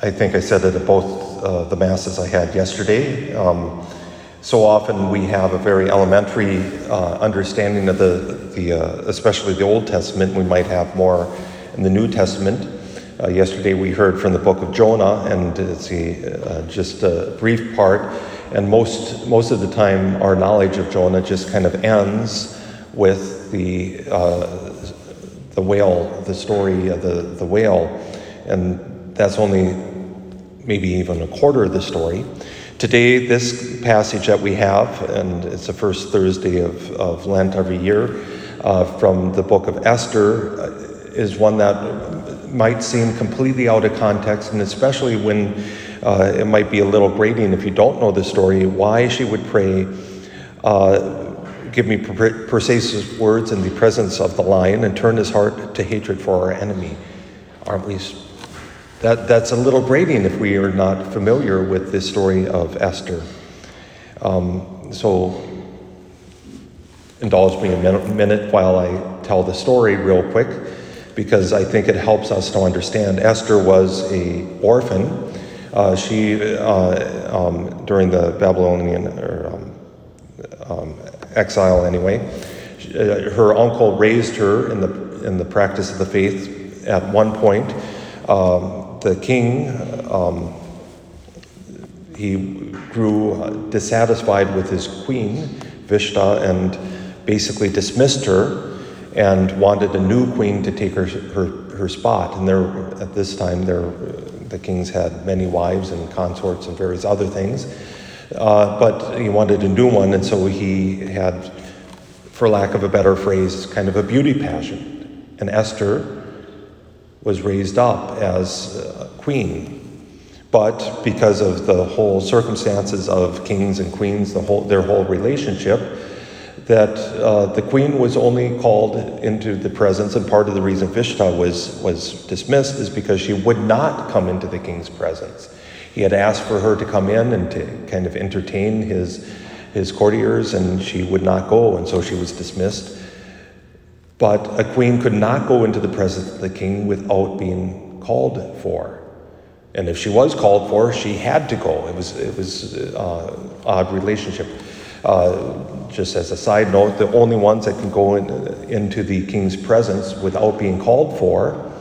I think I said it at both uh, the masses I had yesterday. Um, so often we have a very elementary uh, understanding of the, the uh, especially the Old Testament. We might have more in the New Testament. Uh, yesterday we heard from the book of Jonah, and it's a, uh, just a brief part. And most most of the time, our knowledge of Jonah just kind of ends with the uh, the whale, the story of the the whale, and that's only maybe even a quarter of the story. Today, this passage that we have, and it's the first Thursday of, of Lent every year, uh, from the book of Esther, uh, is one that might seem completely out of context, and especially when uh, it might be a little grating if you don't know the story, why she would pray, uh, Give me persuasive words in the presence of the lion, and turn his heart to hatred for our enemy. Aren't we that, that's a little grating if we are not familiar with this story of Esther. Um, so, indulge me a minute, minute while I tell the story real quick, because I think it helps us to understand. Esther was a orphan. Uh, she, uh, um, during the Babylonian or, um, um exile, anyway, uh, her uncle raised her in the in the practice of the faith. At one point, um, the king, um, he grew dissatisfied with his queen, Vashti, and basically dismissed her and wanted a new queen to take her, her, her spot. And there, at this time, there, the kings had many wives and consorts and various other things. Uh, but he wanted a new one, and so he had, for lack of a better phrase, kind of a beauty pageant. And Esther was raised up as queen. But because of the whole circumstances of kings and queens, the whole, their whole relationship, that uh, the queen was only called into the presence, and part of the reason Vashti was, was dismissed is because she would not come into the king's presence. He had asked for her to come in and to kind of entertain his, his courtiers, and she would not go, and so she was dismissed. But a queen could not go into the presence of the king without being called for. And if she was called for, she had to go. It was it was uh, odd relationship. Uh, just as a side note, the only ones that can go in, into the king's presence without being called for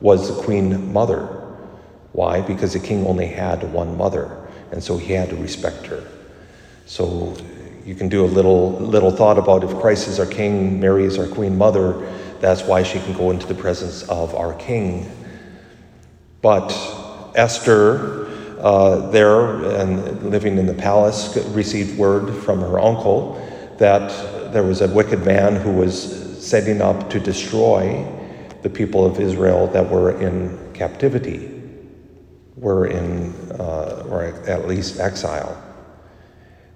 was the queen mother. Why? Because the king only had one mother, and so he had to respect her. So you can do a little little thought about if Christ is our King, Mary is our Queen Mother, that's why she can go into the presence of our King. But Esther, uh, there and living in the palace, received word from her uncle that there was a wicked man who was setting up to destroy the people of Israel that were in captivity, were in, uh, or at least exile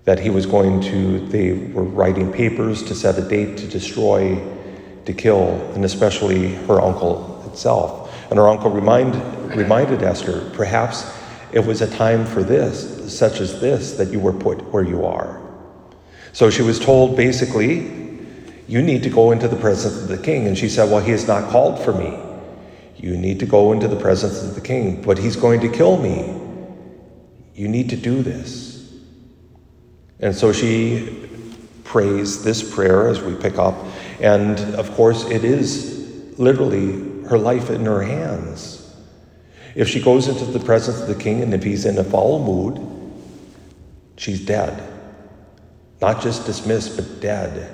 that he was going to, they were writing papers to set a date to destroy, to kill, and especially her uncle itself. And her uncle remind, reminded Esther, perhaps it was a time for this, such as this, that you were put where you are. So she was told basically, you need to go into the presence of the king. And she said, Well, he has not called for me. You need to go into the presence of the king, but he's going to kill me. You need to do this. And so she prays this prayer as we pick up. And of course, it is literally her life in her hands. If she goes into the presence of the king and if he's in a foul mood, she's dead. Not just dismissed, but dead.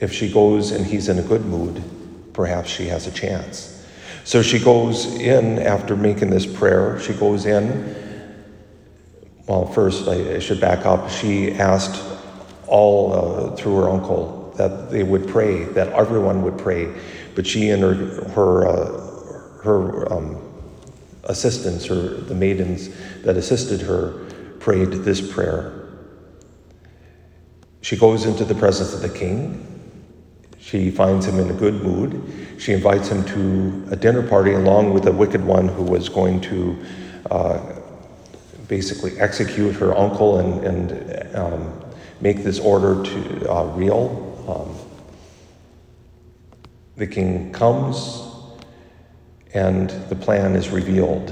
If she goes and he's in a good mood, perhaps she has a chance. So she goes in after making this prayer, she goes in well, first, I, I should back up. She asked all uh, through her uncle that they would pray, that everyone would pray, but she and her her uh, her um, assistants, or the maidens that assisted her, prayed this prayer. She goes into the presence of the king. She finds him in a good mood. She invites him to a dinner party along with a wicked one who was going to uh, basically execute her uncle and, and um, make this order to uh, real. Um, the king comes and the plan is revealed,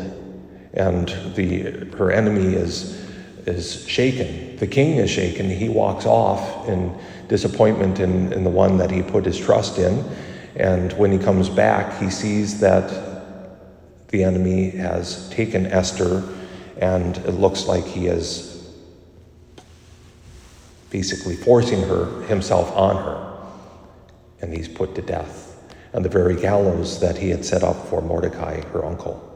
and the, her enemy is, is shaken. The king is shaken. He walks off in disappointment in, in the one that he put his trust in. And when he comes back, he sees that the enemy has taken Esther, and it looks like he is basically forcing her himself on her, and he's put to death on the very gallows that he had set up for Mordecai, her uncle.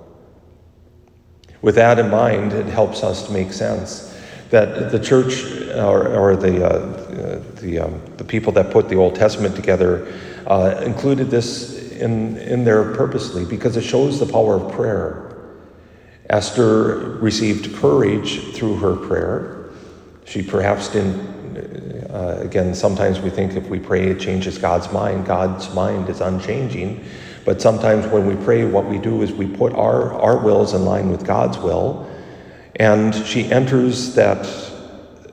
With that in mind, it helps us to make sense that the church or, or the, uh, the, um, the people that put the Old Testament together uh, included this in, in there purposely because it shows the power of prayer. Esther received courage through her prayer. She perhaps didn't uh, again, sometimes we think if we pray, it changes God's mind. God's mind is unchanging. But sometimes when we pray, what we do is we put our, our wills in line with God's will. And she enters that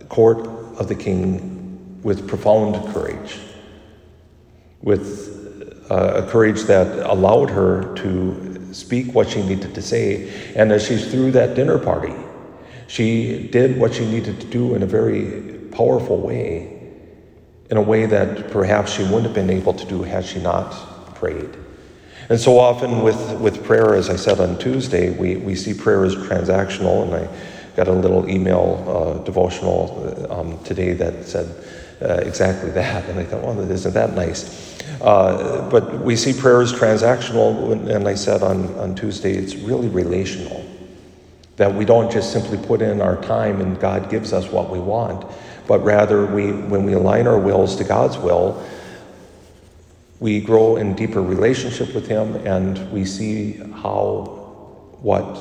court of the king with profound courage, with uh, a courage that allowed her to speak what she needed to say. And as she's through that dinner party, she did what she needed to do in a very powerful way, in a way that perhaps she wouldn't have been able to do had she not prayed. And so often with, with prayer, as I said on Tuesday, we, we see prayer as transactional, and I got a little email uh, devotional um, today that said uh, exactly that, and I thought, well, isn't that nice? Uh, but we see prayer as transactional, and I said on, on Tuesday, it's really relational. That we don't just simply put in our time and God gives us what we want, but rather we, when we align our wills to God's will, we grow in deeper relationship with Him and we see how, what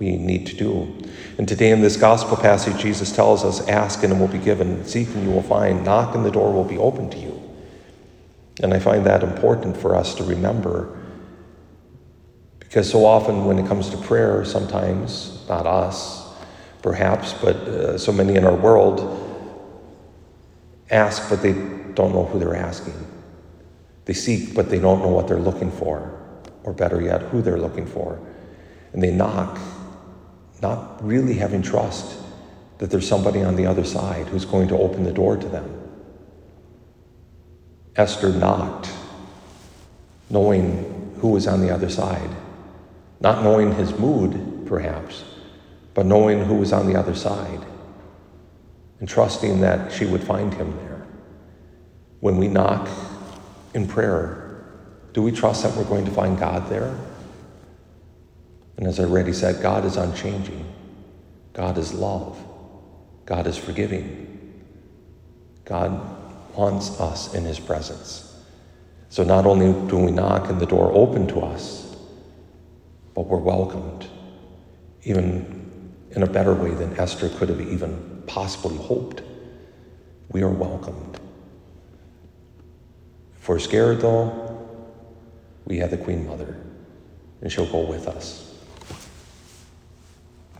we need to do. And today in this gospel passage, Jesus tells us, Ask and it will be given, seek and you will find, knock and the door will be open to you. And I find that important for us to remember because so often when it comes to prayer, sometimes, not us, perhaps, but uh, so many in our world, ask, but they don't know who they're asking. They seek, but they don't know what they're looking for, or better yet, who they're looking for. And they knock, not really having trust that there's somebody on the other side who's going to open the door to them. Esther knocked, knowing who was on the other side, not knowing his mood, perhaps, but knowing who was on the other side and trusting that she would find him there. When we knock in prayer, do we trust that we're going to find God there? And as I already said, God is unchanging. God is love. God is forgiving. God wants us in his presence. So not only do we knock and the door open to us, but we're welcomed, even in a better way than Esther could have even possibly hoped, we are welcomed. If we're scared, though, we have the Queen Mother, and she'll go with us.